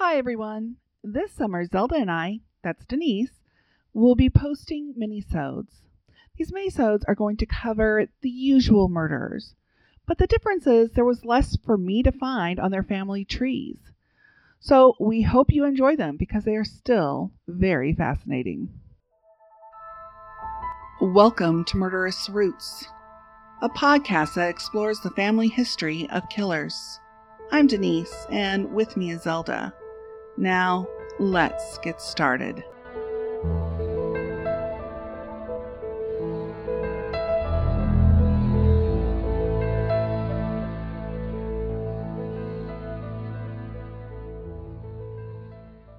Hi, everyone. This summer, Zelda and I, that's Denise, will be posting minisodes. These minisodes are going to cover the usual murders, but the difference is there was less for me to find on their family trees. So we hope you enjoy them because they are still very fascinating. Welcome to Murderous Roots, a podcast that explores the family history of killers. I'm Denise, and with me is Zelda. Now, let's get started.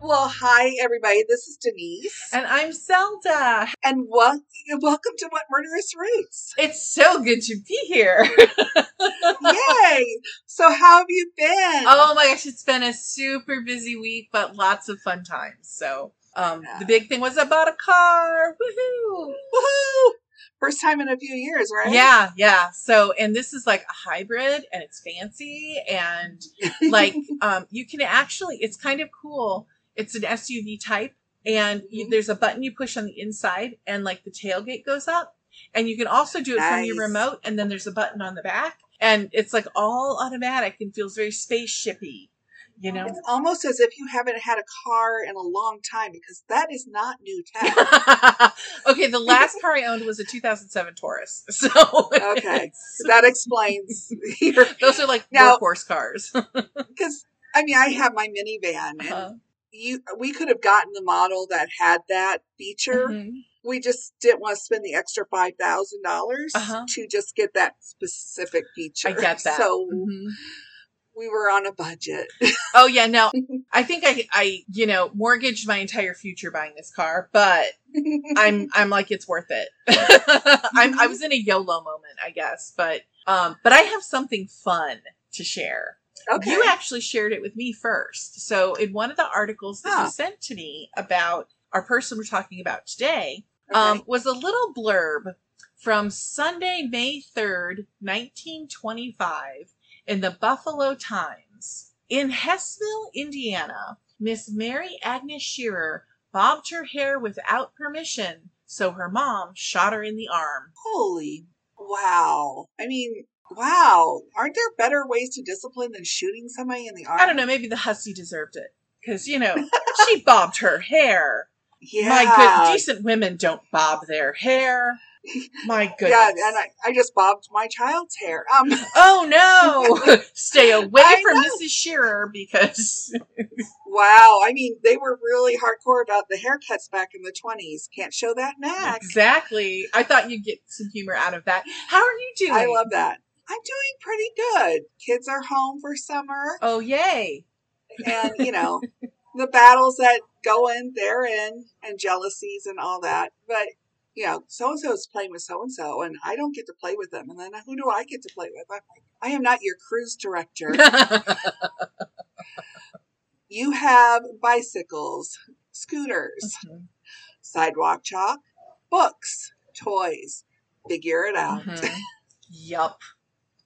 Well, hi everybody. This is Denise, And I'm Zelda. and wel- welcome to What Murderous Roots. It's so good to be here. Yay! So, how have you been? oh my gosh, it's been a super busy week, but lots of fun times. So, um, the big thing was I bought a car. Woohoo! Woohoo! First time in a few years, right? Yeah, yeah. So, and this is like a hybrid and it's fancy and like, um, you can actually, it's kind of cool. It's an SUV type and you, Mhm. there's a button you push on the inside and like the tailgate goes up and you can also do it from your remote and then there's a button on the back and it's like all automatic and feels very spaceshipy you know It's almost as if you haven't had a car in a long time because that is not new tech. okay the last car i owned was a 2007 taurus so Okay. that explains your those are like Now- workhorse cars because I mean I have my minivan and Uh-huh. You we could have gotten the model that had that feature. Mhm. We just didn't want to spend the extra five thousand dollars Uh-huh. to just get that specific feature. i get that So Mhm. we were on a budget. oh yeah no i think i i you know mortgaged my entire future buying this car but I'm I'm like it's worth it. I'm I was in a YOLO moment, I guess, but um but I have something fun to share. Okay. You actually shared it with me first. So in one of the articles that Ah. you sent to me about our person we're talking about today, Okay. um was a little blurb from Sunday, May 3rd, 1925 in the Buffalo Times. In Hessville, Indiana, Miss Mary Agnes Shearer bobbed her hair without permission, so her mom shot her in the arm. Holy wow. I mean, wow. Aren't there better ways to discipline than shooting somebody in the arm? I don't know, maybe the hussy deserved it. Because, you know, she bobbed her hair. Yeah. My good, decent women don't bob their hair. My goodness. Yeah, and I, I just bobbed my child's hair. Um, oh no! Stay away I from know. Mrs. Shearer because wow. I mean, they were really hardcore about the haircuts back in the 20s. Can't show that neck. exactly. I thought you'd get some humor out of that. How are you doing? I love that. I'm doing pretty good. Kids are home for summer, Oh yay! and you know, the battles that go in, they're in, and jealousies and all that. But you know, so and so is playing with so and so, and I don't get to play with them. And then who do I get to play with? I'm like, I am not your cruise director. you have bicycles, scooters, sidewalk chalk, books, toys. Figure it out. Mhm. Yup.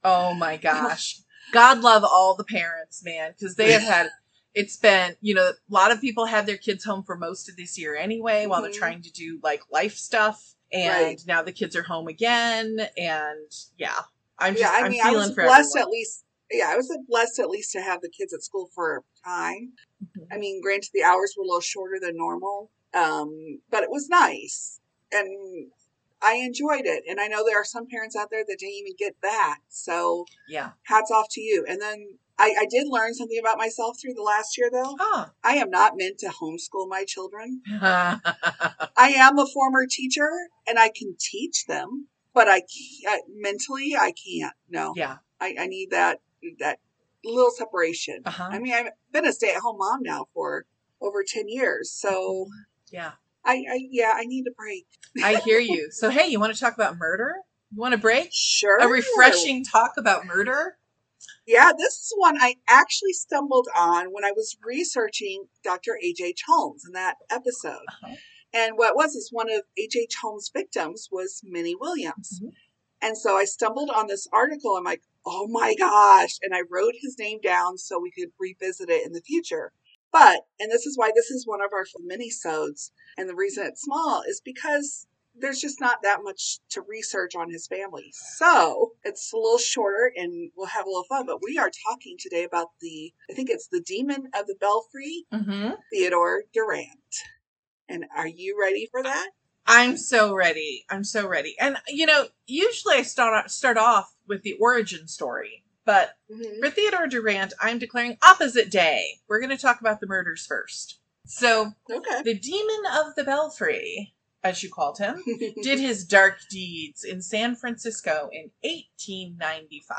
Oh my gosh. God love all the parents, man, because they have had. It's been, you know, a lot of people had their kids home for most of this year anyway, while they're Mhm. trying to do like life stuff, and Right. now the kids are home again, and yeah, I'm just, yeah, I I'm mean, I feeling was blessed everyone. at least. Yeah, I was blessed at least to have the kids at school for a time. Mhm. I mean, granted, the hours were a little shorter than normal, um, but it was nice, and I enjoyed it. And I know there are some parents out there that didn't even get that. So Yeah. hats off to you. And then I, I did learn something about myself through the last year, though. Ah. I am not meant to homeschool my children. I am a former teacher, and I can teach them, but I can't, mentally I can't. No, yeah. I, I need that that little separation. Uh-huh. I mean, I've been a stay-at-home mom now for over ten years, so Yeah. I, I yeah, I need a break. I hear you. So hey, you want to talk about murder? You want a break? Sure, A refreshing talk about murder? Yeah, this is one I actually stumbled on when I was researching Dr. H.H. Holmes in that episode. Uh-huh. And what was is one of H.H. Holmes' victims was Minnie Williams. Mhm. And so I stumbled on this article. I'm like, oh my gosh. And I wrote his name down so we could revisit it in the future. But, and this is why this is one of our mini-sodes, and the reason it's small is because there's just not that much to research on his family. So it's a little shorter and we'll have a little fun. But we are talking today about the, I think it's the Demon of the Belfry, Mm-hmm. Theodore Durant. And are you ready for that? I'm so ready. I'm so ready. And you know, usually I start start off with the origin story, but mm-hmm. for Theodore Durant, I'm declaring opposite day. We're going to talk about the murders first. So, Okay. the demon of the belfry, as you called him, did his dark deeds in San Francisco in 1895.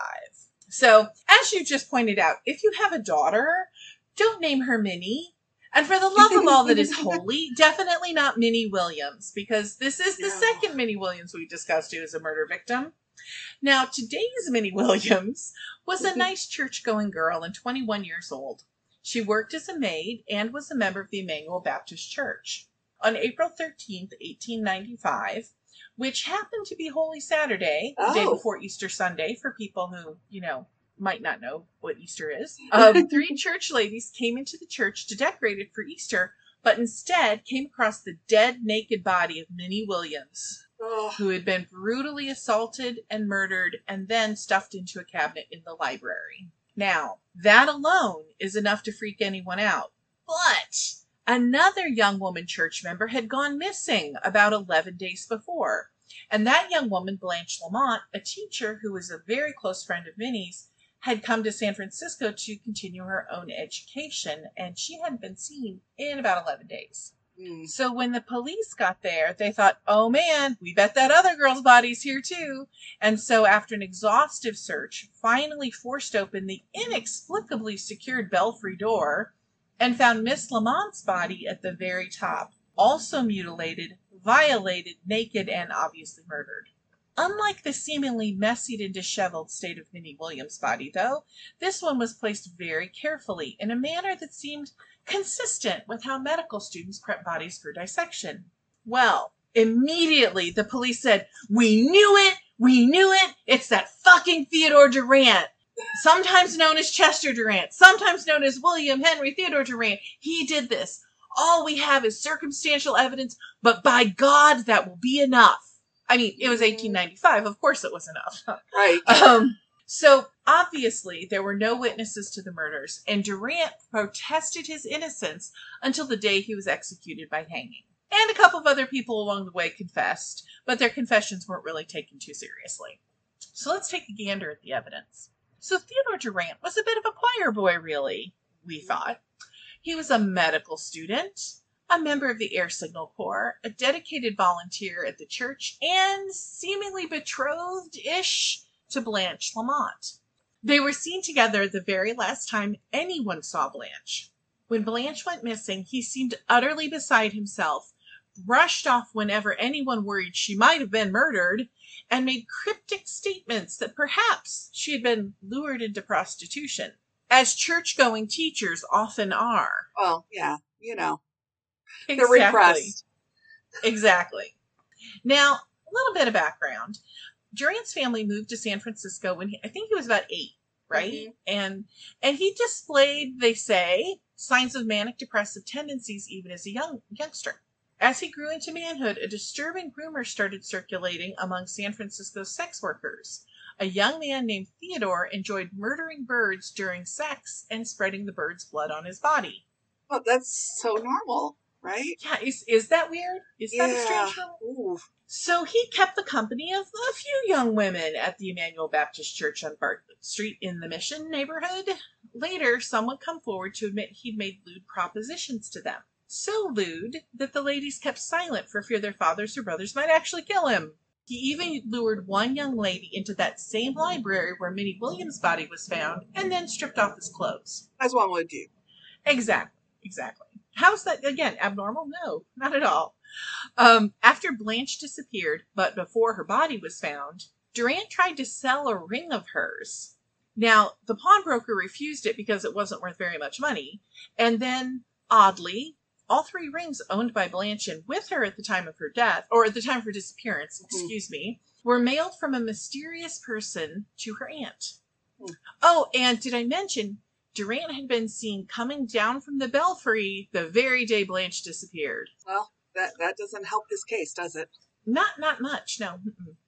So, as you just pointed out, if you have a daughter, don't name her Minnie. And for the love of all that is holy, definitely not Minnie Williams, because this is the No. second Minnie Williams we discussed who is a murder victim. Now, today's Minnie Williams was a nice church going girl and 21 years old. She worked as a maid and was a member of the Emmanuel Baptist Church. On April 13th, 1895, which happened to be Holy Saturday, the day Oh. before Easter Sunday, for people who, you know, might not know what Easter is, um, three church ladies came into the church to decorate it for Easter, but instead came across the dead, naked body of Minnie Williams, Who had been brutally assaulted and murdered and then stuffed into a cabinet in the library. Now, that alone is enough to freak anyone out. But another young woman church member had gone missing about 11 days before. And that young woman, Blanche Lamont, a teacher who was a very close friend of Minnie's, had come to San Francisco to continue her own education, and she hadn't been seen in about 11 days. Mm. So when the police got there, they thought, oh man, we bet that other girl's body's here too. And so after an exhaustive search, finally forced open the inexplicably secured belfry door and found Miss Lamont's body at the very top, also mutilated, violated, naked, and obviously murdered. Unlike the seemingly messied and disheveled state of Minnie Williams' body, though, this one was placed very carefully in a manner that seemed consistent with how medical students prep bodies for dissection. Well, immediately the police said, We knew it! We knew it! It's that fucking Theodore Durant! Sometimes known as Chester Durant, sometimes known as William Henry Theodore Durant. He did this. All we have is circumstantial evidence, but by God, that will be enough. I mean, it was 1895. Of course, it was enough. Right. Um, so obviously, there were no witnesses to the murders, and Durant protested his innocence until the day he was executed by hanging. And a couple of other people along the way confessed, but their confessions weren't really taken too seriously. So let's take a gander at the evidence. So Theodore Durant was a bit of a choir boy, really, we thought. He was a medical student, a member of the Air Signal Corps, a dedicated volunteer at the church, and seemingly betrothed ish to Blanche Lamont. They were seen together the very last time anyone saw Blanche. When Blanche went missing, he seemed utterly beside himself, brushed off whenever anyone worried she might have been murdered, and made cryptic statements that perhaps she had been lured into prostitution, as church going teachers often are. Well, yeah, you know, they're repressed. Exactly. Now, a little bit of background. Durant's family moved to San Francisco when he, I think he was about eight, right? Mhm. And and he displayed, they say, signs of manic depressive tendencies even as a young youngster. As he grew into manhood, a disturbing rumor started circulating among San Francisco's sex workers. A young man named Theodore enjoyed murdering birds during sex and spreading the bird's blood on his body. Oh, that's so normal, right? Yeah, is is that weird? Is that a strange? Ooh. So he kept the company of a few young women at the Emmanuel Baptist Church on Bartlett Street in the Mission neighborhood. Later, some would come forward to admit he'd made lewd propositions to them. So lewd that the ladies kept silent for fear their fathers or brothers might actually kill him. He even lured one young lady into that same library where Minnie Williams' body was found and then stripped off his clothes. As one would do. Exactly. Exactly. How's that again? Abnormal? No, not at all. Um, after Blanche disappeared, but before her body was found, Durant tried to sell a ring of hers. Now, the pawnbroker refused it because it wasn't worth very much money. And then, oddly, all three rings owned by Blanche and with her at the time of her death, or at the time of her disappearance, Mhm. excuse me, were mailed from a mysterious person to her aunt. Hmm. Oh, and did I mention Durant had been seen coming down from the belfry the very day Blanche disappeared. Well, that that doesn't help his case, does it? Not not much, no.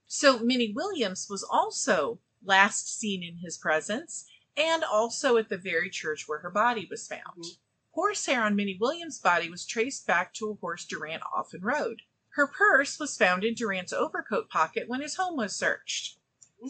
So Minnie Williams was also last seen in his presence and also at the very church where her body was found. Mhm. Horsehair on Minnie Williams' body was traced back to a horse Durant often rode. Her purse was found in Durant's overcoat pocket when his home was searched.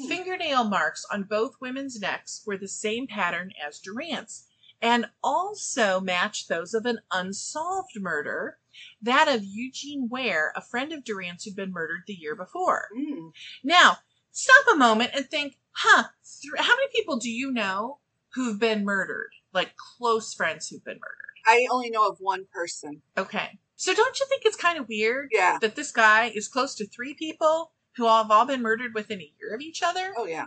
Fingernail marks on both women's necks were the same pattern as Durant's and also matched those of an unsolved murder, that of Eugene Ware, a friend of Durant's who'd been murdered the year before. Mm. Now, stop a moment and think, huh, th- how many people do you know who've been murdered? Like close friends who've been murdered. I only know of one person. Okay. So don't you think it's kind of weird Yeah. that this guy is close to three people who all have all been murdered within a year of each other? Oh yeah.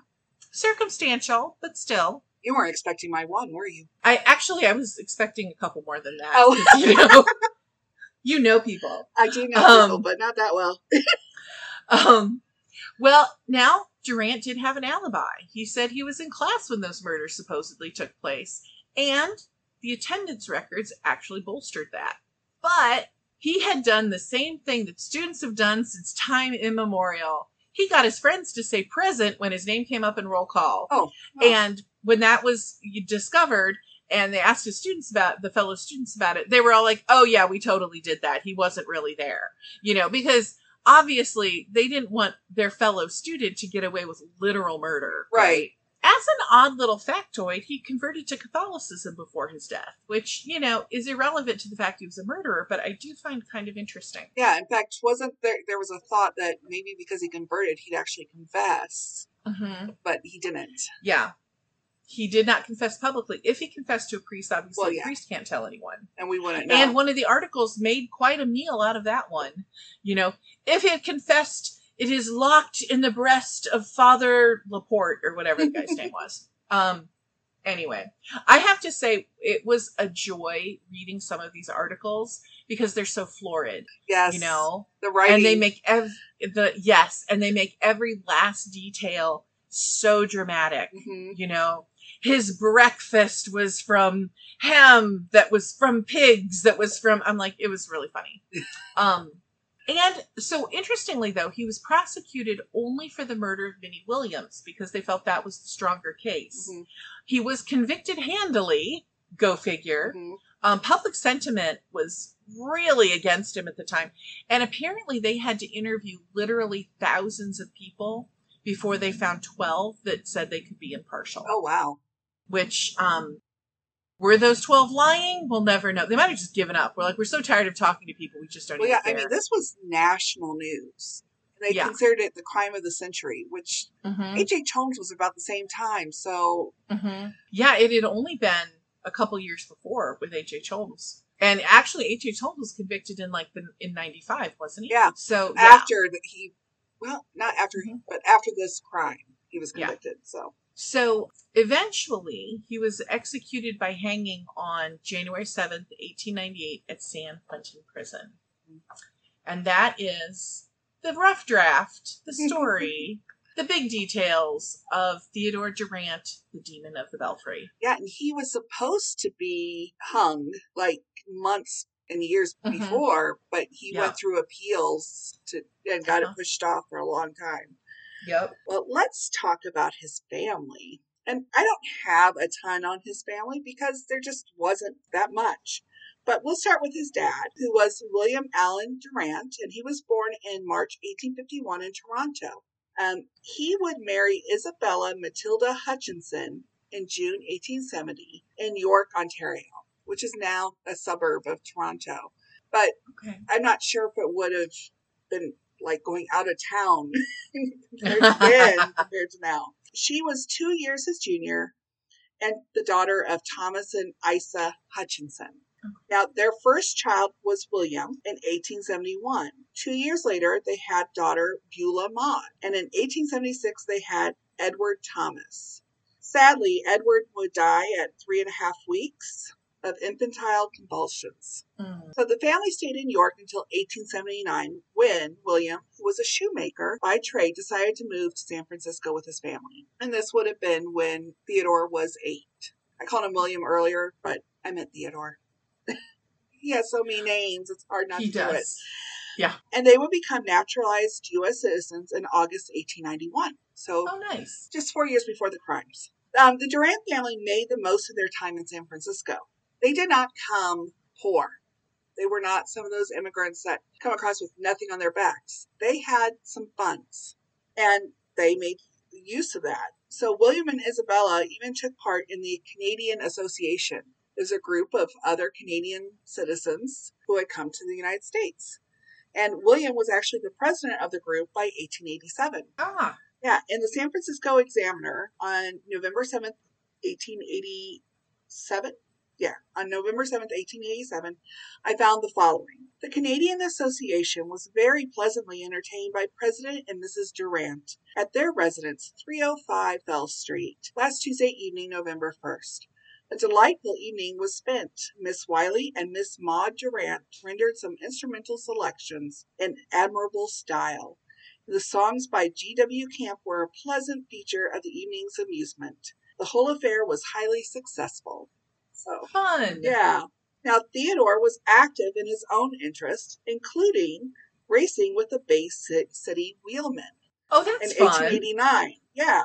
Circumstantial, but still. You weren't expecting my one, were you? I actually I was expecting a couple more than that. Oh. you know, you know people. I do know Um, people, but not that well. Um, well, now Durant did have an alibi. He said he was in class when those murders supposedly took place, and the attendance records actually bolstered that. But he had done the same thing that students have done since time immemorial. He got his friends to say present when his name came up in roll call. Oh. And when that was discovered, and they asked his students about the fellow students about it, they were all like, "Oh yeah, we totally did that. He wasn't really there." You know, because obviously they didn't want their fellow student to get away with literal murder. Right. As an odd little factoid, he converted to Catholicism before his death, which, you know, is irrelevant to the fact he was a murderer, but I do find kind of interesting. Yeah, in fact, wasn't there there was a thought that maybe because he converted he'd actually confess, Mm-hmm. but he didn't. Yeah. He did not confess publicly. If he confessed to a priest, obviously Well, the yeah. priest can't tell anyone. And we wouldn't know. And one of the articles made quite a meal out of that one. You know, if he had confessed, it is locked in the breast of Father Laporte or whatever the guy's name was. Um, anyway, I have to say it was a joy reading some of these articles because they're so florid, yes. you know, the writing and they make ev- the yes, and they make every last detail so dramatic Mhm. you know his breakfast was from ham that was from pigs that was from i'm like it was really funny um and so interestingly though he was prosecuted only for the murder of minnie williams because they felt that was the stronger case Mhm. he was convicted handily go figure Mhm. um, public sentiment was really against him at the time and apparently they had to interview literally thousands of people before they found 12 that said they could be impartial Oh wow. which um were those 12 lying we'll never know they might have just given up we're like we're so tired of talking to people we just don't Well, yeah. I mean, this was national news. They Yeah. considered it the crime of the century, which Mhm, H. H. Holmes was about the same time. So mhm. yeah it had only been a couple years before with h.h holmes and actually h.h holmes was convicted in like the in 95 wasn't he Yeah. so yeah. after that, he, well, not after, Mhm. but after this crime, he was Yeah. convicted. So So eventually, he was executed by hanging on January 7th, 1898, at San Quentin Prison. And that is the rough draft, the story, the big details of Theodore Durant, the Demon of the Belfry. yeah, and he was supposed to be hung like months and years Mhm. before, but he Yeah. went through appeals to and got Uh-huh. it pushed off for a long time. Yep. Well, let's talk about his family. And I don't have a ton on his family because there just wasn't that much. But we'll start with his dad, who was William Allen Durant, and he was born in March 1851 in Toronto. Um, he would marry Isabella Matilda Hutchinson in June 1870 in York, Ontario, which is now a suburb of Toronto. But Okay. I'm not sure if it would have been like going out of town compared to then compared to now. She was two years his junior and the daughter of Thomas and Isa Hutchinson. Now, their first child was William in 1871. Two years later, they had daughter Beulah Maud, and in 1876, they had Edward Thomas. Sadly, Edward would die at three and a half weeks of infantile convulsions. Mm. So the family stayed in York until 1879 when William, who was a shoemaker by trade, decided to move to San Francisco with his family. And this would have been when Theodore was eight. I called him William earlier, but I meant Theodore. he has so many names, it's hard not he to do it. Yeah. And they would become naturalized U.S. citizens in August 1891. So Oh, nice. just four years before the crimes. Um, the Durant family made the most of their time in San Francisco. They did not come poor. They were not some of those immigrants that come across with nothing on their backs. They had some funds and they made use of that. So William and Isabella even took part in the Canadian Association. There's a group of other Canadian citizens who had come to the United States. And William was actually the president of the group by 1887. Ah, Yeah, in the San Francisco Examiner on November 7th, 1887. Yeah, on November 7th, 1887, I found the following. The Canadian Association was very pleasantly entertained by President and Mrs. Durant at their residence, 305 Bell Street, last Tuesday evening, November 1st. A delightful evening was spent. Miss Wiley and Miss Maud Durant rendered some instrumental selections in admirable style. The songs by G.W. Camp were a pleasant feature of the evening's amusement. The whole affair was highly successful. So, fun. yeah. Now, Theodore was active in his own interest, including racing with the Bay Ci- City Wheelmen Oh, in that's fun. 1889. Yeah.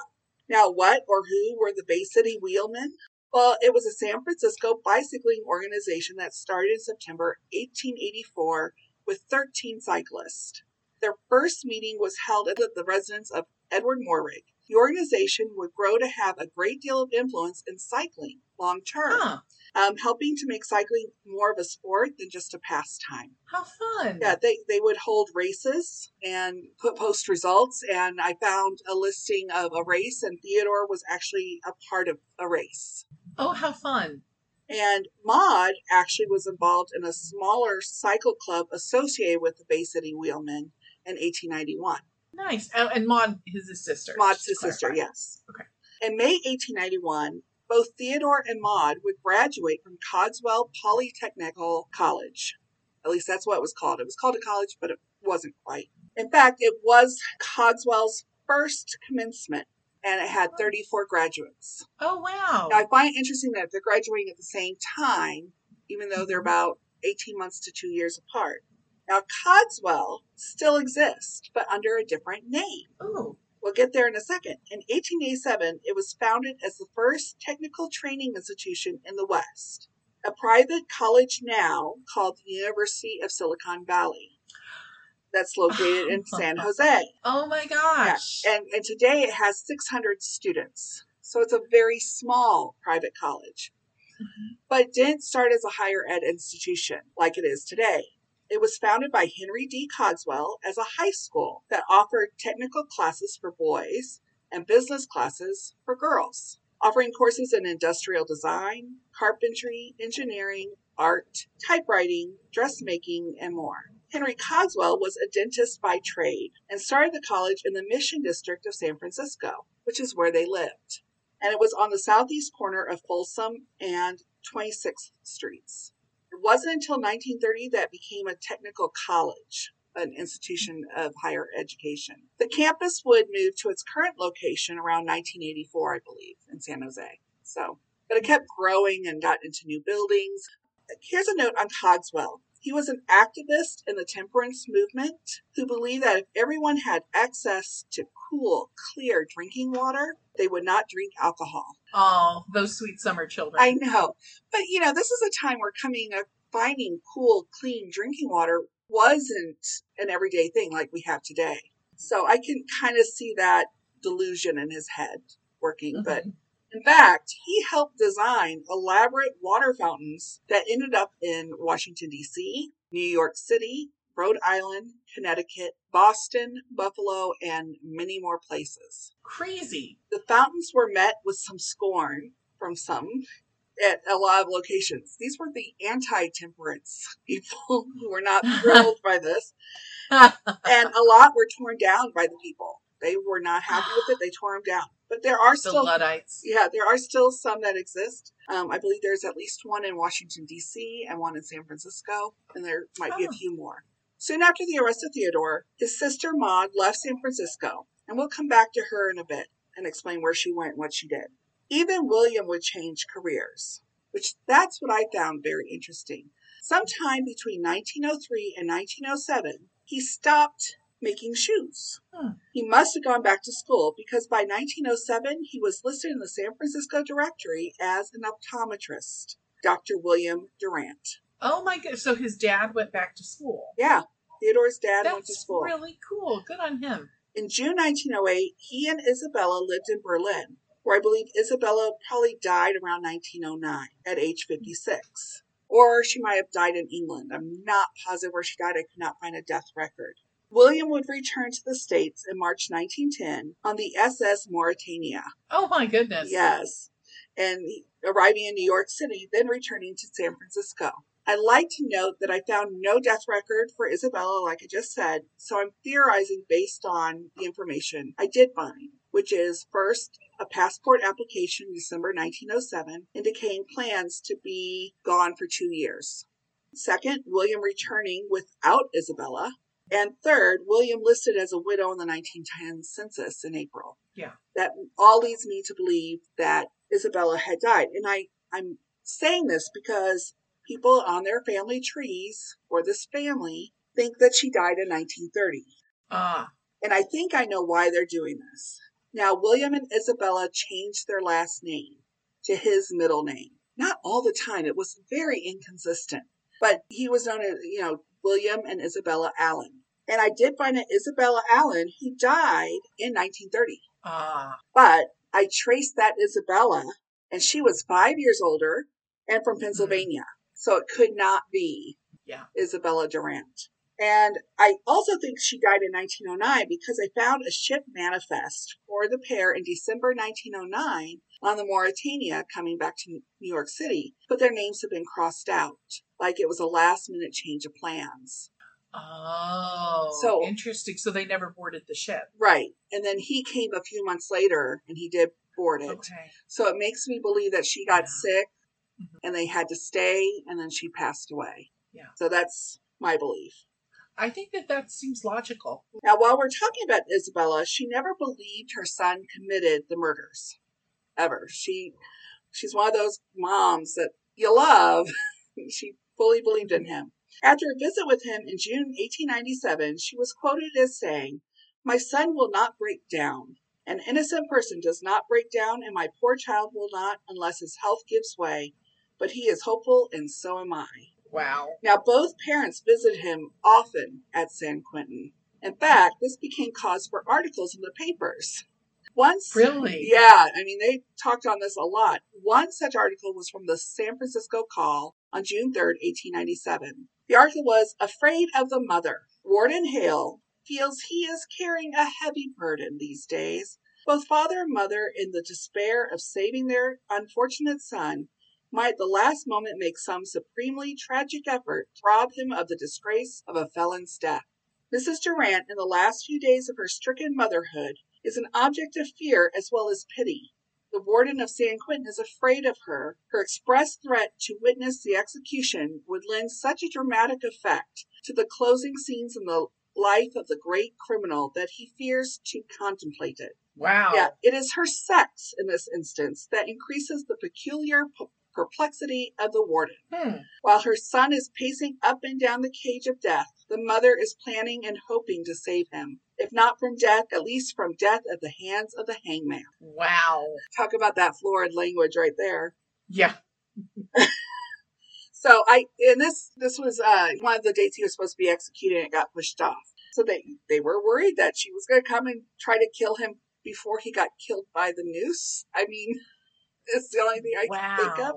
Now, what or who were the Bay City Wheelmen? Well, it was a San Francisco bicycling organization that started in September 1884 with 13 cyclists. Their first meeting was held at the residence of Edward Morrig. The organization would grow to have a great deal of influence in cycling long term, Huh, um, helping to make cycling more of a sport than just a pastime. how fun. Yeah, they, they would hold races and put post results. And I found a listing of a race, and Theodore was actually a part of a race. Oh, how fun. And Maud actually was involved in a smaller cycle club associated with the Bay City Wheelmen in 1891. Nice. Oh, and Maud is his sister. Maud's his sister, yes. Okay. In May 1891, both Theodore and Maud would graduate from Cogswell Polytechnical College. At least that's what it was called. It was called a college, but it wasn't quite. In fact, it was Cogswell's first commencement, and it had 34 graduates. Oh, wow. Now, I find it interesting that they're graduating at the same time, even though they're mm-hmm. about 18 months to two years apart. Now, Cogswell still exists, but under a different name. Ooh. We'll get there in a second. In 1887, it was founded as the first technical training institution in the West, a private college now called the University of Silicon Valley. That's located in San Jose. Oh my gosh. And, and today it has 600 students. So it's a very small private college. Mhm. But it didn't start as a higher ed institution like it is today. It was founded by Henry D. Cogswell as a high school that offered technical classes for boys and business classes for girls, offering courses in industrial design, carpentry, engineering, art, typewriting, dressmaking, and more. Henry Cogswell was a dentist by trade and started the college in the Mission District of San Francisco, which is where they lived. And it was on the southeast corner of Folsom and 26th Streets. It wasn't until 1930 that it became a technical college, an institution of higher education. The campus would move to its current location around 1984, I believe, in San Jose. So, but it kept growing and got into new buildings. Here's a note on Cogswell. He was an activist in the temperance movement who believed that if everyone had access to cool, clear drinking water, they would not drink alcohol. Oh, those sweet summer children. I know. But you know, this is a time where coming of finding cool, clean drinking water wasn't an everyday thing like we have today. So I can kind of see that delusion in his head working. But Mhm. in fact, he helped design elaborate water fountains that ended up in Washington, D.C., New York City, Rhode Island, Connecticut, Boston, Buffalo, and many more places crazy. the fountains were met with some scorn from some at a lot of locations. These were the anti temperance people who were not thrilled by this. And a lot were torn down by the people. They were not happy with it. They tore them down. But there are the still, Luddites. yeah, there are still some that exist. Um, I believe there's at least one in Washington, D.C., and one in San Francisco, and there might be a Oh. few more. Soon after the arrest of Theodore, his sister Maud left San Francisco, and we'll come back to her in a bit and explain where she went and what she did. Even William would change careers, which that's what I found very interesting. Sometime between 1903 and 1907, he stopped making shoes. Hmm. He must have gone back to school because by 1907 he was listed in the San Francisco directory as an optometrist, Dr. William Durant. Oh my god! So his dad went back to school. Yeah, Theodore's dad went to school. That's school. really cool. Good on him. In June 1908, he and Isabella lived in Berlin, where I believe Isabella probably died around 1909 at age 56. Or she might have died in England. I'm not positive where she died. I could not find a death record. William would return to the States in March 1910 on the SS Mauretania. Oh my goodness. Yes. And arriving in New York City, then returning to San Francisco. I'd like to note that I found no death record for Isabella, like I just said, so I'm theorizing based on the information I did find, which is first, a passport application in December 1907 indicating plans to be gone for two years. Second, William returning without Isabella. And third, William listed as a widow in the 1910 census in April. Yeah. That all leads me to believe that Isabella had died. And I, I'm saying this because people on their family trees or this family think that she died in 1930. Ah. And I think I know why they're doing this. Now, William and Isabella changed their last name to his middle name. Not all the time, it was very inconsistent. But he was known as, you know, William and Isabella Allen. And I did find that Isabella Allen, he died in 1930. Ah. But I traced that Isabella, and she was five years older and from Pennsylvania. So it could not be Yeah. Isabella Durant. And I also think she died in 1909 because I found a ship manifest for the pair in December 1909 on the Mauretania coming back to New York City, but their names have been crossed out, like it was a last minute change of plans. Oh. So- interesting. So they never boarded the ship. Right. And then he came a few months later and he did board it. Okay. So it makes me believe that she got Yeah. sick Mhm. and they had to stay and then she passed away. Yeah. So that's my belief. I think that that seems logical. Now, while we're talking about Isabella, she never believed her son committed the murders. Ever. She she's one of those moms that you love. she fully believed in him. After a visit with him in June 1897, she was quoted as saying, My son will not break down. An innocent person does not break down, and my poor child will not unless his health gives way. But he is hopeful, and so am I. Wow. Now, both parents visited him often at San Quentin. In fact, this became cause for articles in the papers. Once, Really? yeah, I mean, they talked on this a lot. One such article was from the San Francisco Call on June 3rd, 1897. The article was Afraid of the Mother. Warden Hale feels he is carrying a heavy burden these days. Both father and mother, in the despair of saving their unfortunate son, might at the last moment make some supremely tragic effort to rob him of the disgrace of a felon's death. Mrs. Durant, in the last few days of her stricken motherhood, is an object of fear as well as pity. The warden of San Quentin is afraid of her. Her express threat to witness the execution would lend such a dramatic effect to the closing scenes in the life of the great criminal that he fears to contemplate it. Wow. Yeah, it is her sex in this instance that increases the peculiar perplexity of the warden. Hmm. While her son is pacing up and down the cage of death, the mother is planning and hoping to save him. If not from death, at least from death at the hands of the hangman. Wow. Talk about that florid language right there. Yeah. So I and this this was uh one of the dates he was supposed to be executed and it got pushed off. So they they were worried that she was gonna come and try to kill him before he got killed by the noose. I mean it's the only thing I can think of.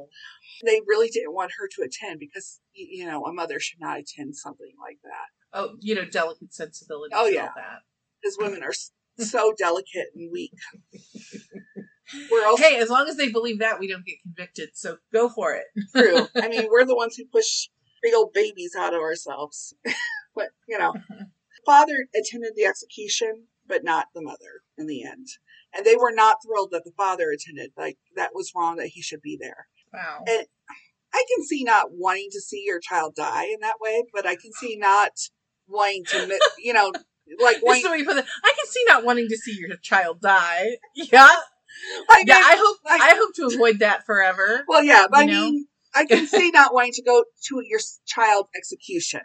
They really didn't want her to attend because you know, a mother should not attend something like that. Oh, you know, delicate sensibilities. Oh, yeah. that. Because women are so delicate and weak. We're also Hey, as long as they believe that, we don't get convicted. So go for it. true. I mean, we're the ones who push big old babies out of ourselves. but, you know, father attended the execution, but not the mother in the end. And they were not thrilled that the father attended. Like, that was wrong that he should be there. Wow. And I can see not wanting to see your child die in that way, but I can see not wanting to, you know, like wanting, the way you put it, I can see not wanting to see your child die. Yeah. Like, Yeah, I- I hope like- I hope to avoid that forever. well, yeah, but I know? mean, I can see not wanting to go to your child's execution.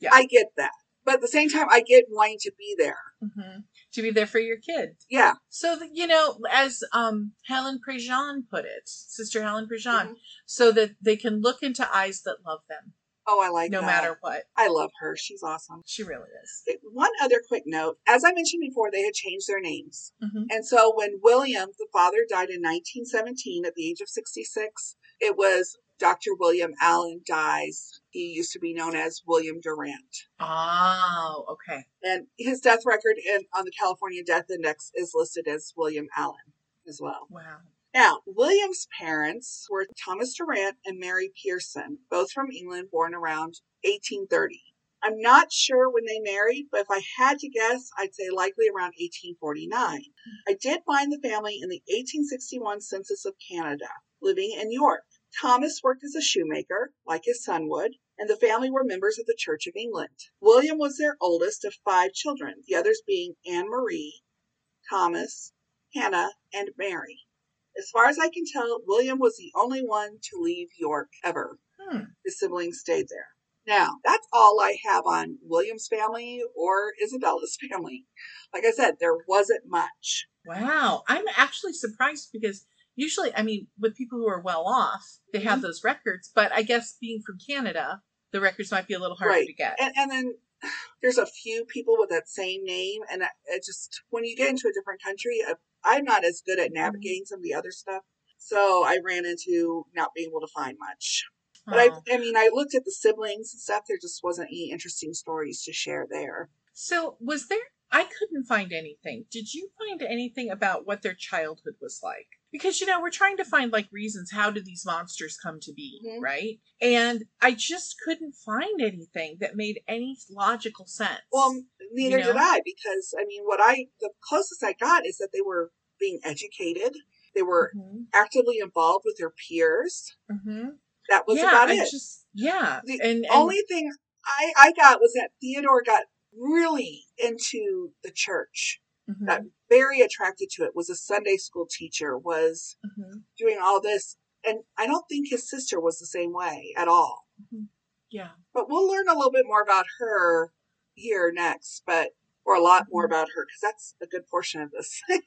Yeah. I get that. But at the same time, I get wanting to be there. hmm To be there for your kid. Yeah. So that you know, as um Helen Prejean put it, Sister Helen Prejean, Mhm. so that they can look into eyes that love them, Oh, I like no that. matter what. I love her. She's awesome. She really is. One other quick note. As I mentioned before, they had changed their names. hmm And so when William, the father, died in 1917 at the age of 66, it was Dr. William Allen dies. He used to be known as William Durant. Oh, okay. And his death record in, on the California Death Index is listed as William Allen as well. Wow. Now, William's parents were Thomas Durant and Mary Pearson, both from England, born around 1830. I'm not sure when they married, but if I had to guess, I'd say likely around 1849. I did find the family in the 1861 Census of Canada, living in York. Thomas worked as a shoemaker, like his son would, and the family were members of the Church of England. William was their oldest of five children, the others being Anne Marie, Thomas, Hannah, and Mary. As far as I can tell, William was the only one to leave York ever. Hmm. His siblings stayed there. Now, that's all I have on William's family or Isabella's family. Like I said, there wasn't much. Wow. I'm actually surprised because usually, I mean, with people who are well off, they have Mhm. those records, but I guess being from Canada, the records might be a little harder Right. to get. And, and then there's a few people with that same name, and it- just, when you get into a different country, I'm not as good at navigating some of the other stuff. So I ran into not being able to find much. But Oh. I, I mean, I looked at the siblings and stuff. There just wasn't any interesting stories to share there. So, was there? I couldn't find anything. Did you find anything about what their childhood was like? Because you know we're trying to find like reasons. How did these monsters come to be, Mhm. right? And I just couldn't find anything that made any logical sense. Well, neither You did? I because I mean, what I the closest I got is that they were being educated. They were Mhm. actively involved with their peers. Mhm. That was yeah, about I it. just yeah, The and, and Only thing I I got was that Theodore got really into the church. Mhm, Got very attracted to it. Was a Sunday school teacher. Was mhm. doing all this, and I don't think his sister was the same way at all. yeah. But we'll learn a little bit more about her here next, but or a lot more Mhm. about her because that's a good portion of this.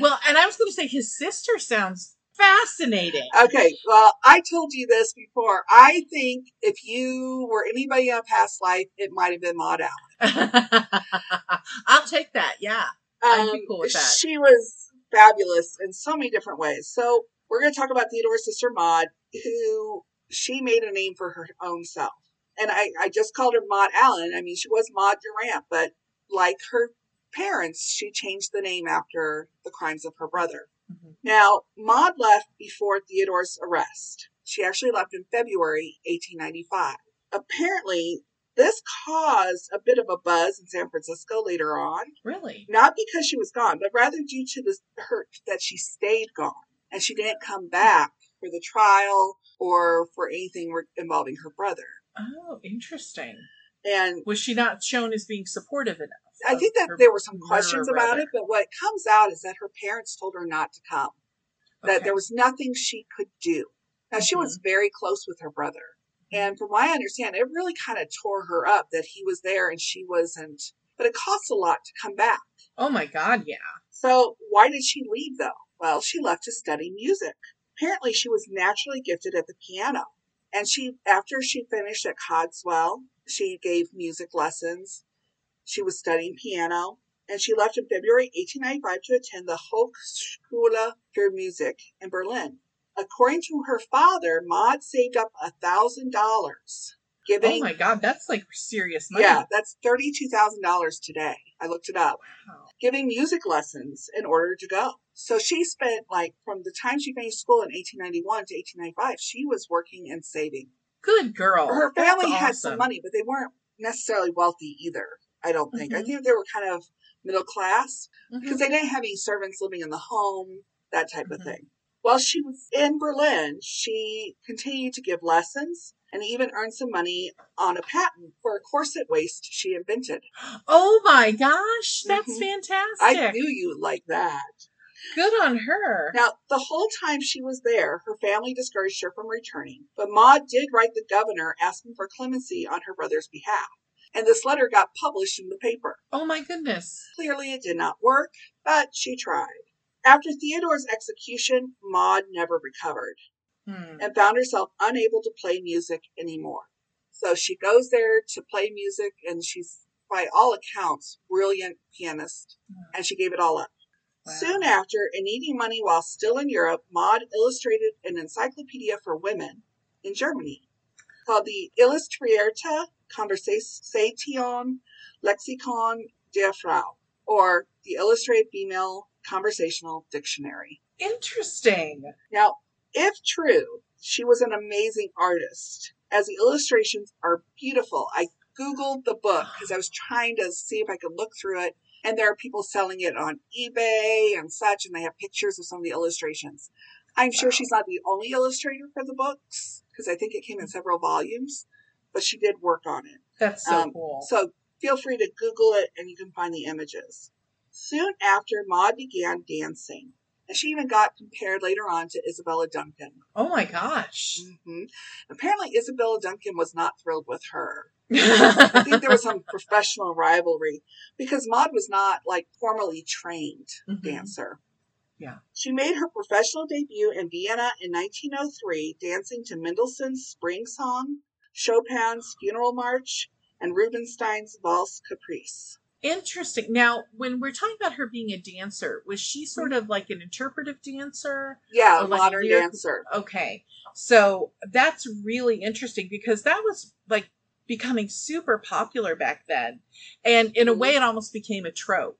Well, and I was going to say his sister sounds fascinating. okay, well, I told you this before. I think if you were anybody in a past life, it might have been Maud Allan. I'll take that. Yeah. I'd be cool with that. Um, She was fabulous in so many different ways. So we're going to talk about Theodore's sister Maud, who she made a name for her own self. And I, I just called her Maud Allan. I mean, she was Maud Durant, but like her parents, she changed the name after the crimes of her brother. Mhm. Now, Maud left before Theodore's arrest. She actually left in February 1895. Apparently, this caused a bit of a buzz in San Francisco later on Really? not because she was gone, but rather due to the hurt that she stayed gone and she didn't come back for the trial or for anything re- involving her brother. Oh, interesting. And Was she not shown as being supportive enough? I think that there were some questions about it, but what comes out is that her parents told her not to come, that Okay. there was nothing she could do. Now, she was mm-hmm. very close with her brother. And from what I understand, it really kind of tore her up that he was there and she wasn't. But it costs a lot to come back. Oh my God, yeah. So why did she leave though? Well, she left to study music. Apparently she was naturally gifted at the piano. And she after she finished at Cogswell, she gave music lessons. She was studying piano and she left in February 1895 to attend the Hochschule für Musik in Berlin. According to her father, Maud saved up a thousand dollars, Giving, Oh my God, that's like serious money. yeah, that's thirty-two thousand dollars today. I looked it up Wow. giving music lessons in order to go. So she spent like from the time she finished school in 1891 to 1895, she was working and saving. Good girl. Her family had some money, but they weren't necessarily wealthy either. I don't think. I Mhm. think they were kind of middle class Mhm. because they didn't have any servants living in the home, that type of Mhm. thing. While she was in Berlin, she continued to give lessons and even earned some money on a patent for a corset waist she invented. Oh my gosh, that's Mhm. fantastic. I knew you would like that. Good on her. Now, the whole time she was there, her family discouraged her from returning, but Maud did write the governor asking for clemency on her brother's behalf. And this letter got published in the paper. Oh my goodness. Clearly, it did not work, but she tried. After Theodore's execution, Maud never recovered Hmm. and found herself unable to play music anymore. So she goes there to play music, and she's, by all accounts, brilliant pianist, and she gave it all up. Wow. Soon after, and needing money while still in Europe, Maud illustrated an encyclopedia for women in Germany called the Illustrierte Conversation Lexikon der Frau, or the Illustrated Female Conversational Dictionary. Interesting. Now, if true, she was an amazing artist, as the illustrations are beautiful. I Googled the book because I was trying to see if I could look through it, and there are people selling it on eBay and such, and they have pictures of some of the illustrations. I'm sure Wow. she's not the only illustrator for the books because I think it came in several volumes, but she did work on it. That's so Um, cool. So feel free to Google it and you can find the images. Soon after, Maud began dancing, and she even got compared later on to Isabella Duncan. oh my gosh. hmm Apparently, Isabella Duncan was not thrilled with her. I think there was some professional rivalry because Maud was not like formally trained Mhm. dancer. Yeah. She made her professional debut in Vienna in 1903, dancing to Mendelssohn's Spring Song, Chopin's Funeral March, and Rubinstein's Valse Caprice. Interesting. Now, when we're talking about her being a dancer, was she sort of like an interpretive dancer? Yeah, a like modern lyric- dancer. Okay. So that's really interesting because that was like becoming super popular back then. And in a Mhm. way, it almost became a trope,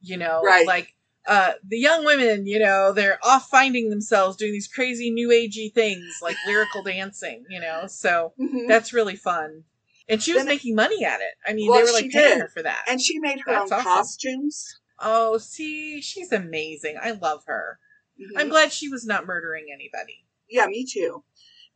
you know, Right. like uh, the young women, you know, they're off finding themselves doing these crazy new agey things like lyrical dancing, you know, so Mhm. that's really fun. And she was Then- making money at it. I mean, Well, they were like paying did. her for that. And she made her That's own awesome. costumes. oh, see, she's amazing. I love her. Mhm. I'm glad she was not murdering anybody. Yeah, me too.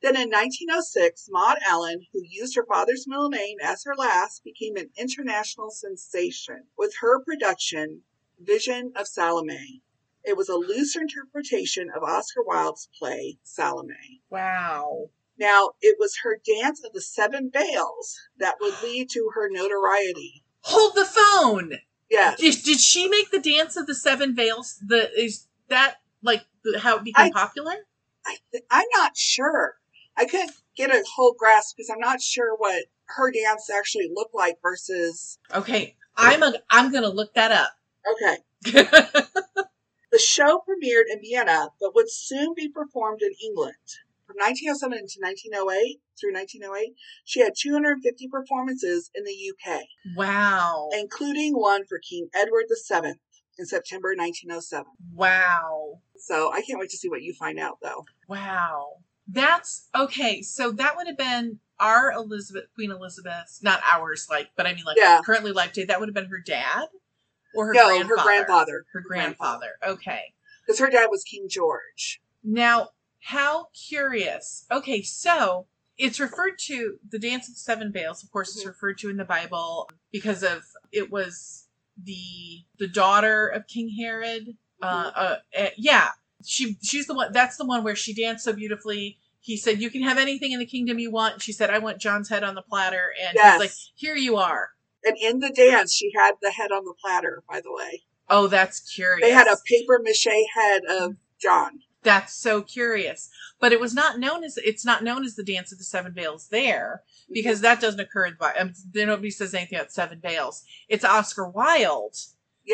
Then in 1906, Maud Allan, who used her father's middle name as her last, became an international sensation with her production, Vision of Salome. It was a loose interpretation of Oscar Wilde's play, Salome. Wow. Now, it was her dance of the seven veils that would lead to her notoriety. Hold the phone. Yes. Did, did she make the dance of the seven veils? The is that like the, how it became I- popular? I, I'm not sure. I couldn't get a whole grasp because I'm not sure what her dance actually looked like versus. Okay, I'm a, I'm gonna look that up. Okay. The show premiered in Vienna, but would soon be performed in England. From 1907 to 1908 through 1908, she had 250 performances in the UK, wow. including one for King Edward VII in September 1907. Wow. So I can't wait to see what you find out, though. Wow. That's okay. So that would have been our Elizabeth, Queen Elizabeth, not ours, like, but I mean, like, Yeah. currently life day. That would have been her dad or her no, grandfather. her grandfather, Her grandfather. Okay. because her dad was King George. Now, how curious. Okay, so it's referred to the Dance of the Seven Veils, of course, is Mhm. referred to in the Bible because of it was the the daughter of King Herod. Uh, uh, uh, yeah, she she's the one. That's the one where she danced so beautifully. He said, "You can have anything in the kingdom you want." She said, "I want John's head on the platter," and Yes. he's like, "Here you are." And in the dance, she had the head on the platter, by the way. Oh, that's curious. They had a paper mache head of John. That's so curious. But it was not known as it's not known as the Dance of the Seven Veils there because that doesn't occur in the Bible. Um, nobody says anything about seven veils. It's Oscar Wilde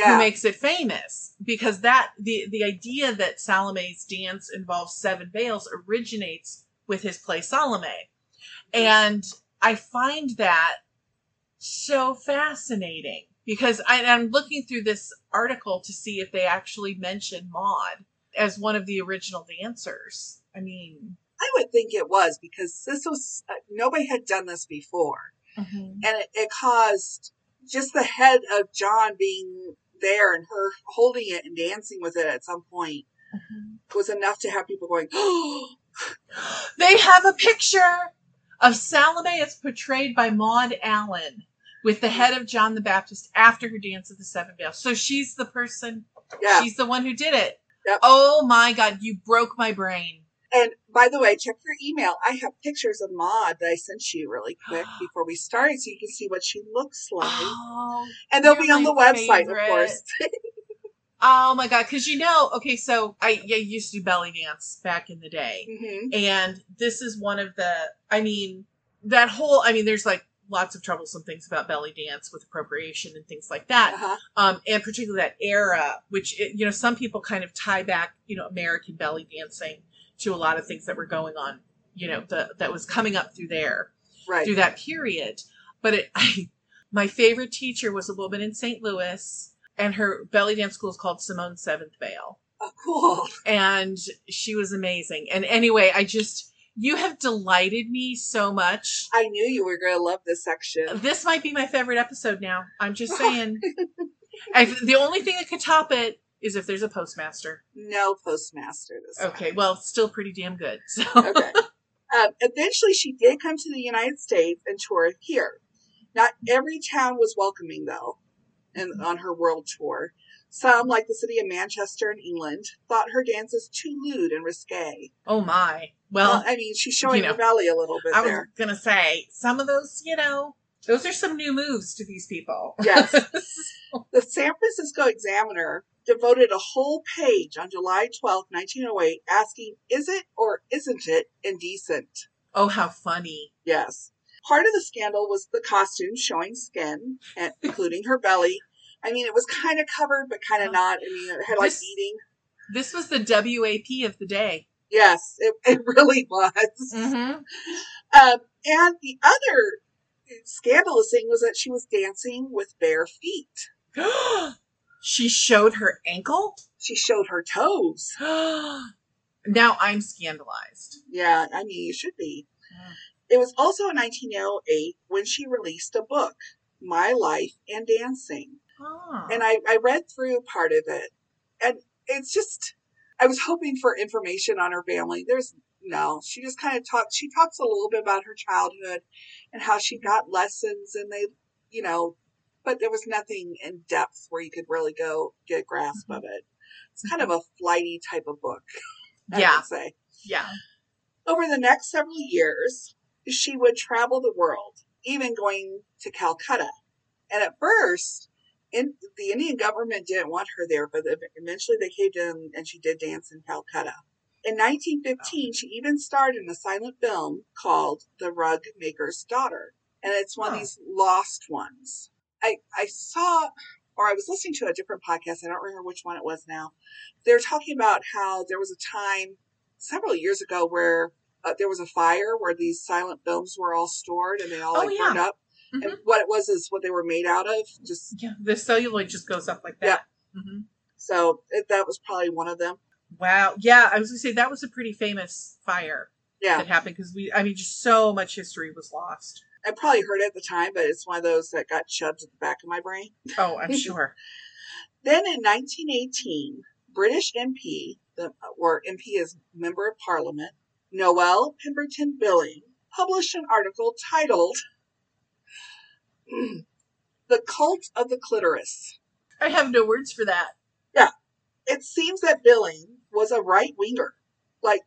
who makes it famous because that the the idea that Salome's dance involves seven veils originates with his play Salome, and I find that so fascinating because I, I'm looking through this article to see if they actually mention Maud as one of the original dancers. I mean, I would think it was because this was uh, nobody had done this before, and it, it caused just the head of John being there and her holding it and dancing with it at some point was enough to have people going, "Oh, they have a picture of Salome as portrayed by Maud Allan with the head of John the Baptist after her dance of the seven veils. So she's the person, yeah." she's the one who did it. Yep. Oh my god, you broke my brain. And by the way, check your email. I have pictures of Maud that I sent you really quick before we started so you can see what she looks like. Oh, and they'll be on the website, favorite. of course. oh my god, because you know, okay, so I, I used to do belly dance back in the day. hmm and this is one of the i mean that whole i mean there's like lots of troublesome things about belly dance with appropriation and things like that Uh-huh. um and particularly that era which it, you know some people kind of tie back you know american belly dancing to a lot of things that were going on you know the, that was coming up through there Right. through that period but it I, my favorite teacher was a woman in st louis and her belly dance school is called simone seventh veil Oh, cool. and she was amazing. And anyway, I just you have delighted me so much. I knew you were going to love this section. This might be my favorite episode now. I'm just saying. I, the only thing that could top it is if there's a postmaster. No postmaster this time. Okay, well, still pretty damn good. So okay. Um, eventually, she did come to the United States and tour here. Not every town was welcoming, though, and on her world tour. Some, like the city of Manchester in England, thought her dances too lewd and risque. oh my. Well, Well, I mean, she's showing you her belly a little bit I was there. gonna say some of those, you know, those are some new moves to these people. Yes. The San Francisco Examiner devoted a whole page on July 12, 1908, asking, Is it or isn't it indecent? oh, how funny. Yes. Part of the scandal was the costume showing skin, and including her belly. I mean, it was kind of covered, but kind of not. I mean, it had like This- beading. This was the WAP of the day. Yes, it, it really was. Mm-hmm. Um, and the other scandalous thing was that she was dancing with bare feet. she showed her ankle. She showed her toes. now I'm scandalized. Yeah, I mean, you should be. Yeah. It was also in 1908 when she released a book, My Life and Dancing. Ah. and I, I read through part of it and it's just i was hoping for information on her family there's no she just kind of talks she talks a little bit about her childhood and how she got lessons and they you know but there was nothing in depth where you could really go get a grasp mm-hmm. of it it's kind of a flighty type of book I Yeah. would say yeah. over the next several years, she would travel the world, even going to Calcutta. And at first, in, the Indian government didn't want her there, but eventually they caved in and she did dance in Calcutta. In 1915, she even starred in a silent film called The Rug Maker's Daughter. And it's one of these lost ones. I, I saw, or I was listening to a different podcast. I don't remember which one it was now. They were talking about how there was a time several years ago where uh, there was a fire where these silent films were all stored and they all Oh, like yeah. burned up. Mhm. And what it was is what they were made out of. Just Yeah. The celluloid just goes up like that. hmm so it, that was probably one of them. Wow. Yeah, I was gonna say that was a pretty famous fire Yeah, that happened because we, I mean, just so much history was lost. I probably heard it at the time, but it's one of those that got shoved at the back of my brain. Oh, I'm sure. Then in 1918, British MP, the, or MP is Member of Parliament, Noel Pemberton Billing, published an article titled The Cult of the Clitoris. I have no words for that. Yeah. It seems that Billing was a right winger, like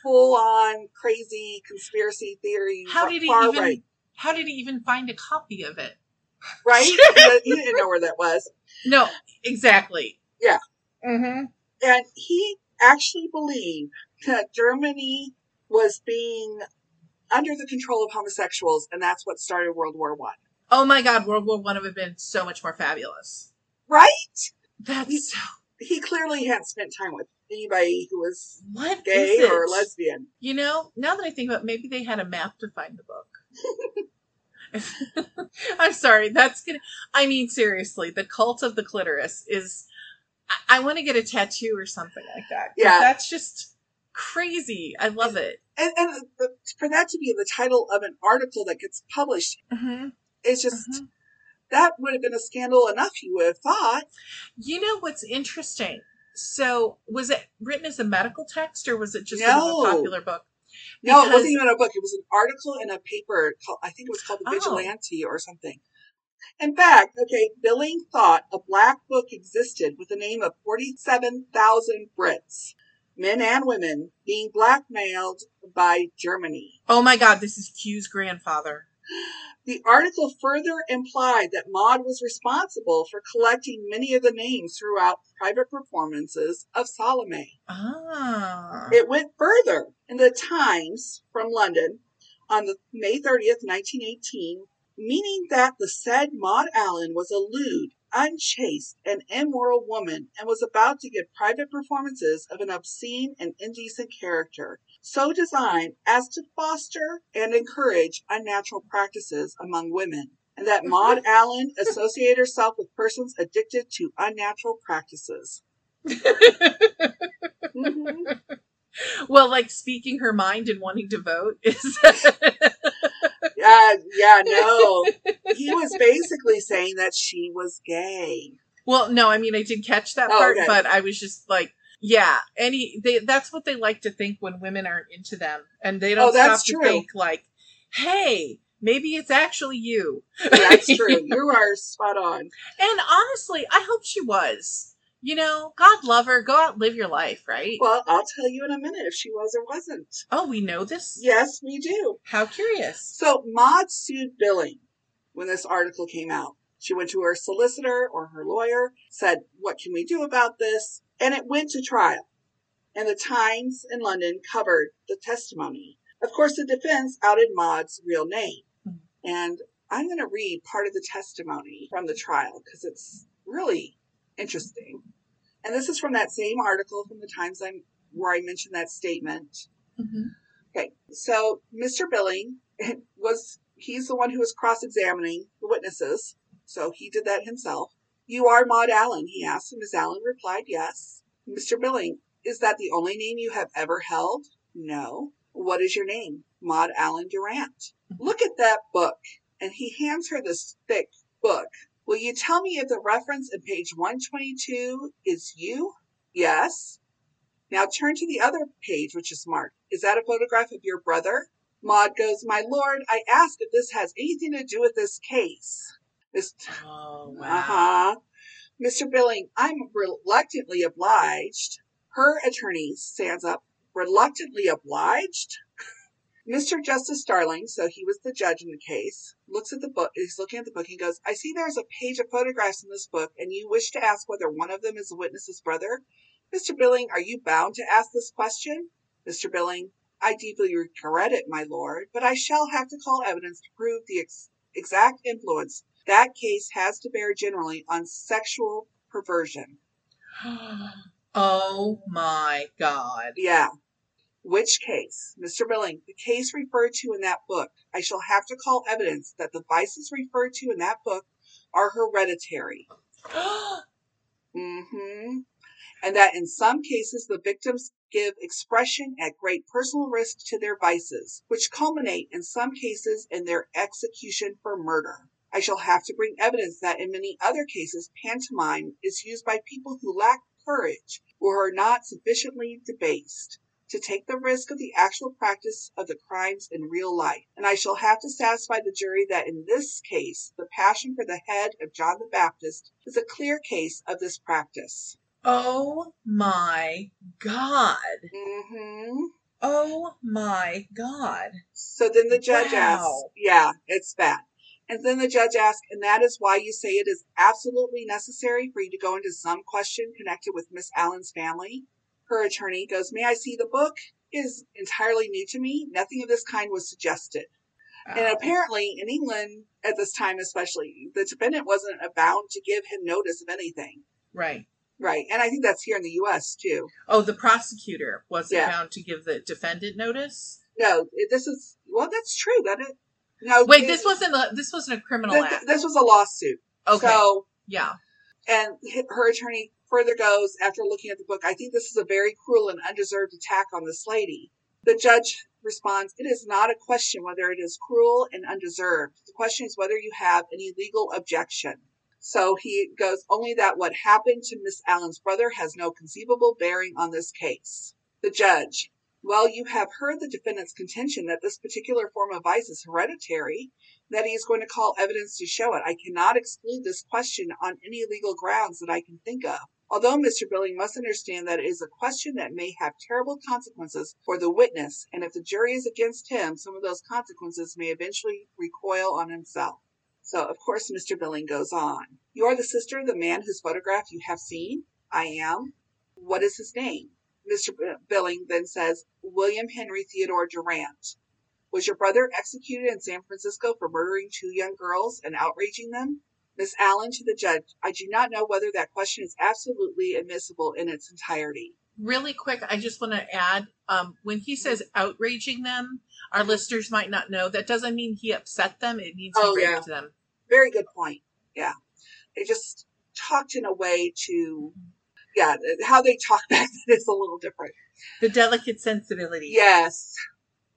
full on crazy conspiracy theory. How did he far even? right, How did he even find a copy of it? right? he didn't know where that was. No, exactly. Yeah. Mm-hmm. And he actually believed that Germany was being under the control of homosexuals, and that's what started World War One. Oh my God, World War One would have been so much more fabulous. Right? That's so. He clearly hadn't spent time with anybody who was What gay or lesbian. You know, now that I think about, it, maybe they had a map to find the book. I'm sorry. That's gonna. I mean, seriously, the cult of the clitoris is. I, I want to get a tattoo or something like that. Yeah. that's just crazy. I love it. And, and the, for that to be the title of an article that gets published, Mm-hmm. It's just mm-hmm. that would have been a scandal enough. You would have thought. You know what's interesting? So, was it written as a medical text or was it just No. a popular book? No, it wasn't even a book. It was an article in a paper. Called, I think it was called The Oh. Vigilante or something. In fact, okay, Billing thought a black book existed with the name of 47,000 Brits, men and women, being blackmailed by Germany. Oh my god, this is Q's grandfather. The article further implied that Maud was responsible for collecting many of the names throughout private performances of Salome. Ah. It went further. In the Times from London on the May 30th, 1918, meaning that the said Maud Allan was a lewd, unchaste, and immoral woman and was about to give private performances of an obscene and indecent character, so designed as to foster and encourage unnatural practices among women. And that Maud Allan associate herself with persons addicted to unnatural practices. Mhm. well, like speaking her mind and wanting to vote is. Yeah, yeah, no. He was basically saying that she was gay. well, no, I mean I did catch that Oh, part, okay. but I was just like, yeah, any they that's what they like to think when women aren't into them, and they oh, don't Oh, that's stop to think like, hey, maybe it's actually you. That's true. You are spot on. And honestly, I hope she was. You know, God love her. Go out live your life, right? Well, I'll tell you in a minute if she was or wasn't. oh, we know this? Yes, we do. How curious. So Maud sued Billing when this article came out. She went to her solicitor or her lawyer, said, What can we do about this? And it went to trial. And the Times in London covered the testimony. Of course, the defense outed Maud's real name. Mhm. And I'm going to read part of the testimony from the trial because it's really interesting. And this is from that same article from the Times I'm, where I mentioned that statement. Mhm. Okay, so Mr. Billing was he's the one who was cross-examining the witnesses, so he did that himself. You are Maud Allan, he asked, and Miss Allan replied, Yes. Mr. Billing, is that the only name you have ever held? No. What is your name? Maud Allan Durrant. Look at that book. And he hands her this thick book. Will you tell me if the reference in page 122 is you? Yes. Now turn to the other page, which is marked. Is that a photograph of your brother? Maud goes, My lord, I ask if this has anything to do with this case. Miss, Oh, wow. uh-huh. Mr. Billing, I'm reluctantly obliged. Her attorney stands up. Reluctantly obliged? Mr. Justice Darling, so he was the judge in the case, looks at the book. He's looking at the book. He goes, I see there's a page of photographs in this book, and you wish to ask whether one of them is the witness's brother? Mr. Billing, are you bound to ask this question? Mr. Billing, I deeply regret it, my lord, but I shall have to call evidence to prove the ex- exact influence that case has to bear generally on sexual perversion. oh my god. Yeah. Which case? Mr. Billing, the case referred to in that book. I shall have to call evidence that the vices referred to in that book are hereditary. hmm And that in some cases the victims give expression at great personal risk to their vices, which culminate in some cases in their execution for murder. I shall have to bring evidence that in many other cases pantomime is used by people who lack courage or are not sufficiently debased to take the risk of the actual practice of the crimes in real life. And I shall have to satisfy the jury that in this case, the passion for the head of John the Baptist is a clear case of this practice. oh my god. Mm-hmm. Oh my god. So then the judge Wow. asks, yeah, it's bad. And then the judge asks, and that is why you say it is absolutely necessary for you to go into some question connected with Miss Allan's family? Her attorney goes, May I see the book? It is entirely new to me. Nothing of this kind was suggested. And apparently, in England at this time, especially, the defendant wasn't bound to give him notice of anything. Right. Right. And I think that's here in the U.S. too. Oh, the prosecutor wasn't Yeah. bound to give the defendant notice. No, this is, well, that's true. That it, no, Wait, it- this wasn't a this wasn't a criminal th- act. this was a lawsuit. Okay. So, yeah. and her attorney further goes after looking at the book, I think this is a very cruel and undeserved attack on this lady. The judge responds, It is not a question whether it is cruel and undeserved. The question is whether you have any legal objection. So he goes, Only that what happened to Miss Allan's brother has no conceivable bearing on this case. The judge, Well, you have heard the defendant's contention that this particular form of vice is hereditary. that he is going to call evidence to show it. I cannot exclude this question on any legal grounds that I can think of. Although Mr. Billing must understand that it is a question that may have terrible consequences for the witness, and if the jury is against him, some of those consequences may eventually recoil on himself. So, of course, Mr. Billing goes on. You are the sister of the man whose photograph you have seen? I am. What is his name? Mr. Billing then says, William Henry Theodore Durrant. Was your brother executed in San Francisco for murdering two young girls and outraging them? Miss Allan to the judge, I do not know whether that question is absolutely admissible in its entirety. Really quick, I just want to add um, when he says outraging them, our listeners might not know that doesn't mean he upset them, it means he Oh, raped yeah. them. Very good point. Yeah. They just talked in a way to, yeah, how they talk back then is a little different. The delicate sensibility. Yes.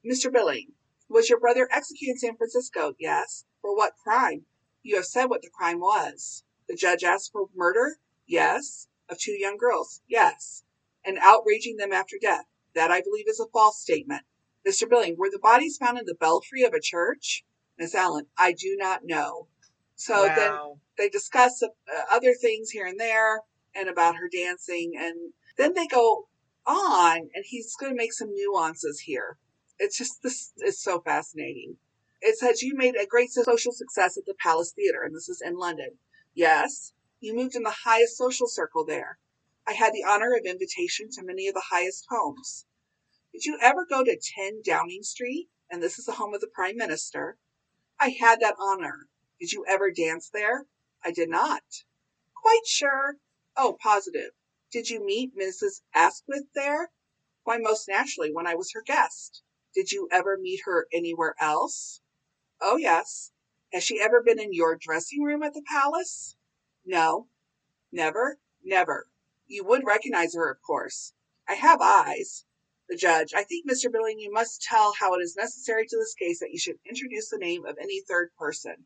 Mr. Billing, was your brother executed in San Francisco? Yes. For what crime? You have said what the crime was. The judge asked for murder? Yes. Of two young girls? Yes. And outraging them after death? That I believe is a false statement. Mr. Billing, were the bodies found in the belfry of a church? Miss Allan, I do not know. So then they discuss uh, other things here and there and about her dancing and then they go on and he's going to make some nuances here. It's just this is so fascinating. It says you made a great social success at the palace theater and this is in london. Yes you moved in the highest social circle there. I had the honor of invitation to many of the highest homes. Did you ever go to 10 downing street? And this is the home of the prime minister. I had that honor. Did you ever dance there? I did not. Quite sure. Oh, positive. Did you meet Mrs. Asquith there? Why, most naturally, when I was her guest. Did you ever meet her anywhere else? Oh, yes. Has she ever been in your dressing room at the palace? No. Never? Never. You would recognize her, of course. I have eyes. The judge, I think, Mr. Billing, you must tell how it is necessary to this case that you should introduce the name of any third person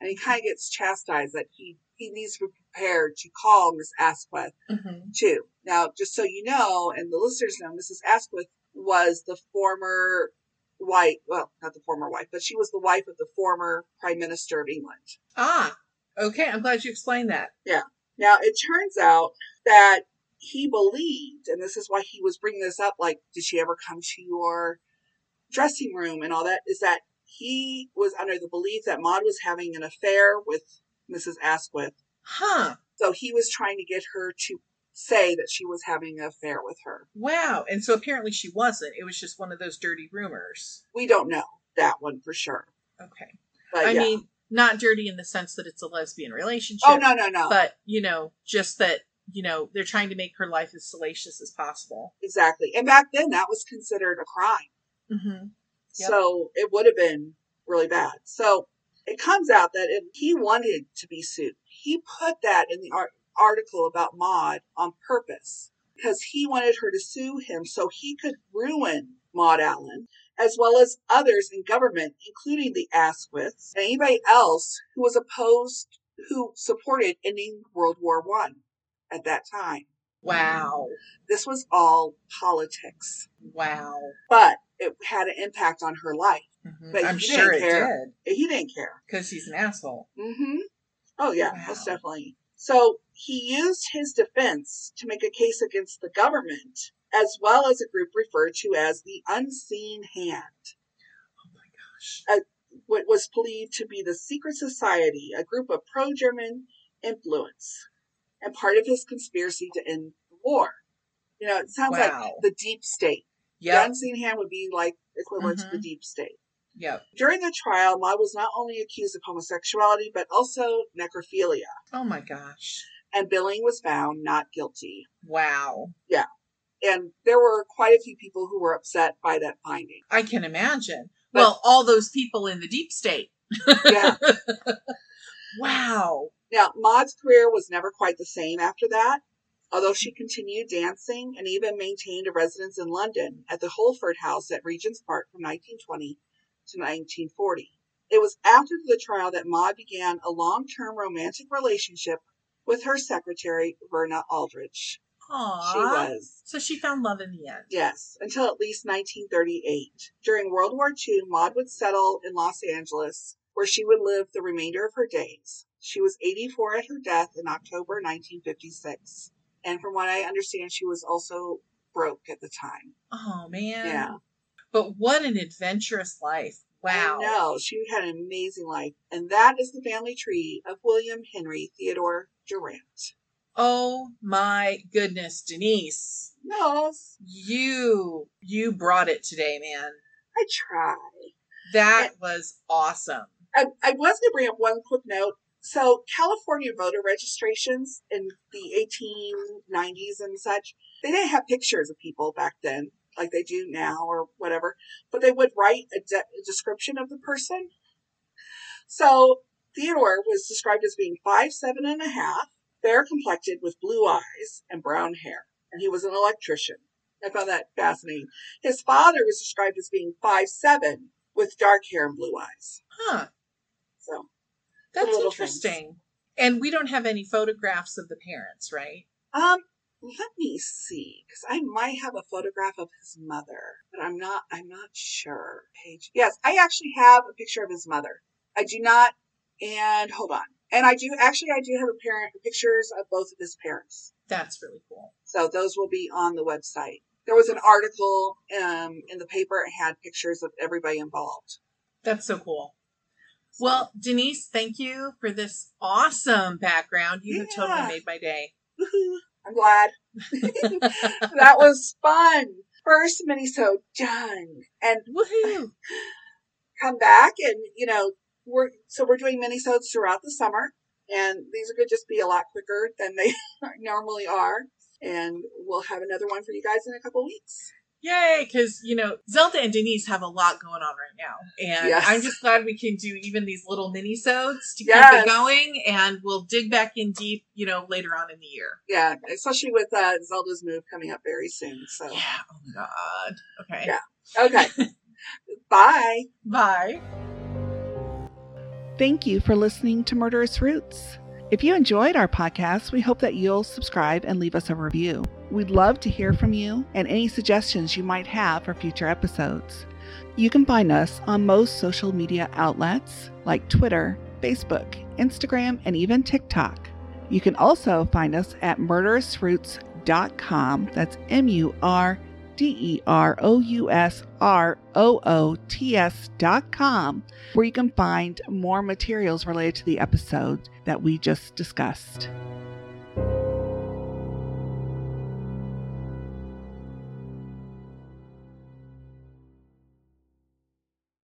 and he kind of gets chastised that he he needs to be prepared to call Miss Asquith Mhm. too. Now, just so you know, and the listeners know, Mrs. Asquith was the former wife. Well, not the former wife, but she was the wife of the former Prime Minister of England. Ah, okay. I'm glad you explained that. Yeah. Now, it turns out that he believed, and this is why he was bringing this up, like, did she ever come to your dressing room and all that, is that he was under the belief that Maud was having an affair with Mrs. Asquith. Huh. So he was trying to get her to say that she was having an affair with her. Wow. And so apparently she wasn't. It was just one of those dirty rumors. We don't know that one for sure. Okay. But I yeah. mean, not dirty in the sense that it's a lesbian relationship. oh, no, no, no. But, you know, just that, you know, they're trying to make her life as salacious as possible. exactly. And back then, that was considered a crime. Mm-hmm. Yep. So it would have been really bad. So it comes out that if he wanted to be sued, he put that in the art- article about Maud on purpose because he wanted her to sue him so he could ruin Maud Allan as well as others in government, including the Asquiths and anybody else who was opposed, who supported ending World War One at that time. Wow. This was all politics, Wow. but it had an impact on her life. Mhm. But I'm he sure didn't care. did He didn't care. because he's an asshole. Mm-hmm. Oh yeah, Wow. most definitely. So he used his defense to make a case against the government, as well as a group referred to as the Unseen Hand, Oh my gosh. what was believed to be the secret society, a group of pro-German influence, and part of his conspiracy to end the war. You know, it sounds like the deep state. Unseen Hand would be like equivalent to the Mhm. deep state. Yep. During the trial, Maud was not only accused of homosexuality, but also necrophilia. Oh my gosh. and Billing was found not guilty. Wow. Yeah. And there were quite a few people who were upset by that finding. I can imagine. But- well, all those people in the deep state. Yeah. Wow. now, Maud's career was never quite the same after that, although she continued dancing and even maintained a residence in London at the Holford House at Regent's Park from 1920 to 1940. It was after the trial that Maud began a long term romantic relationship with her secretary, Verna Aldrich. Aww. She was. So she found love in the end. Yes, until at least 1938. During World War II, Maud would settle in Los Angeles, where she would live the remainder of her days. She was 84 at her death in October 1956. And from what I understand, she was also broke at the time. Oh man. Yeah. But what an adventurous life. Wow. Know. She had an amazing life. And that is the family tree of William Henry Theodore Durrant. Oh my goodness, Denise. No, You you brought it today, man. I try. That was awesome. I, I was going to bring up one quick note. So, California voter registrations in the 1890s and such, they didn't have pictures of people back then like they do now or whatever, but they would write a, de- a description of the person. So, Theodore was described as being five seven and a half, fair complected with blue eyes and brown hair, and he was an electrician. I found that fascinating. His father was described as being five seven with dark hair and blue eyes. Huh. So, That's little things. interesting. And we don't have any photographs of the parents, right? Um, let me see, because I might have a photograph of his mother, but I'm not. I'm not sure. Page. Yes, I actually have a picture of his mother. I do not. And hold on. And I do actually. I do have a parent pictures of both of his parents. That's really cool. So those will be on the website. There was an article um, in the paper. It had pictures of everybody involved. That's so cool. Well, Denise, thank you for this awesome background. You have totally made my day. I'm glad. that was fun. First mini so done. And Woohoo! come back and you know we're so we're doing minisodes throughout the summer and these are going to just be a lot quicker than they normally are and we'll have another one for you guys in a couple weeks Yay! Because you know Zelda and Denise have a lot going on right now, and Yes. I'm just glad we can do even these little mini-sodes to keep it going. And we'll dig back in deep, you know, later on in the year. yeah especially with uh, zelda's move coming up very soon so Yeah. Oh my God. Okay. Yeah. okay bye Bye. Thank you for listening to Murderous Roots. If you enjoyed our podcast, we hope that you'll subscribe and leave us a review. We'd love to hear from you and any suggestions you might have for future episodes. You can find us on most social media outlets like Twitter, Facebook, Instagram, and even TikTok. You can also find us at murderousroots.com. That's M U R D E R O U S R O O T S dot com, where you can find more materials related to the episode that we just discussed.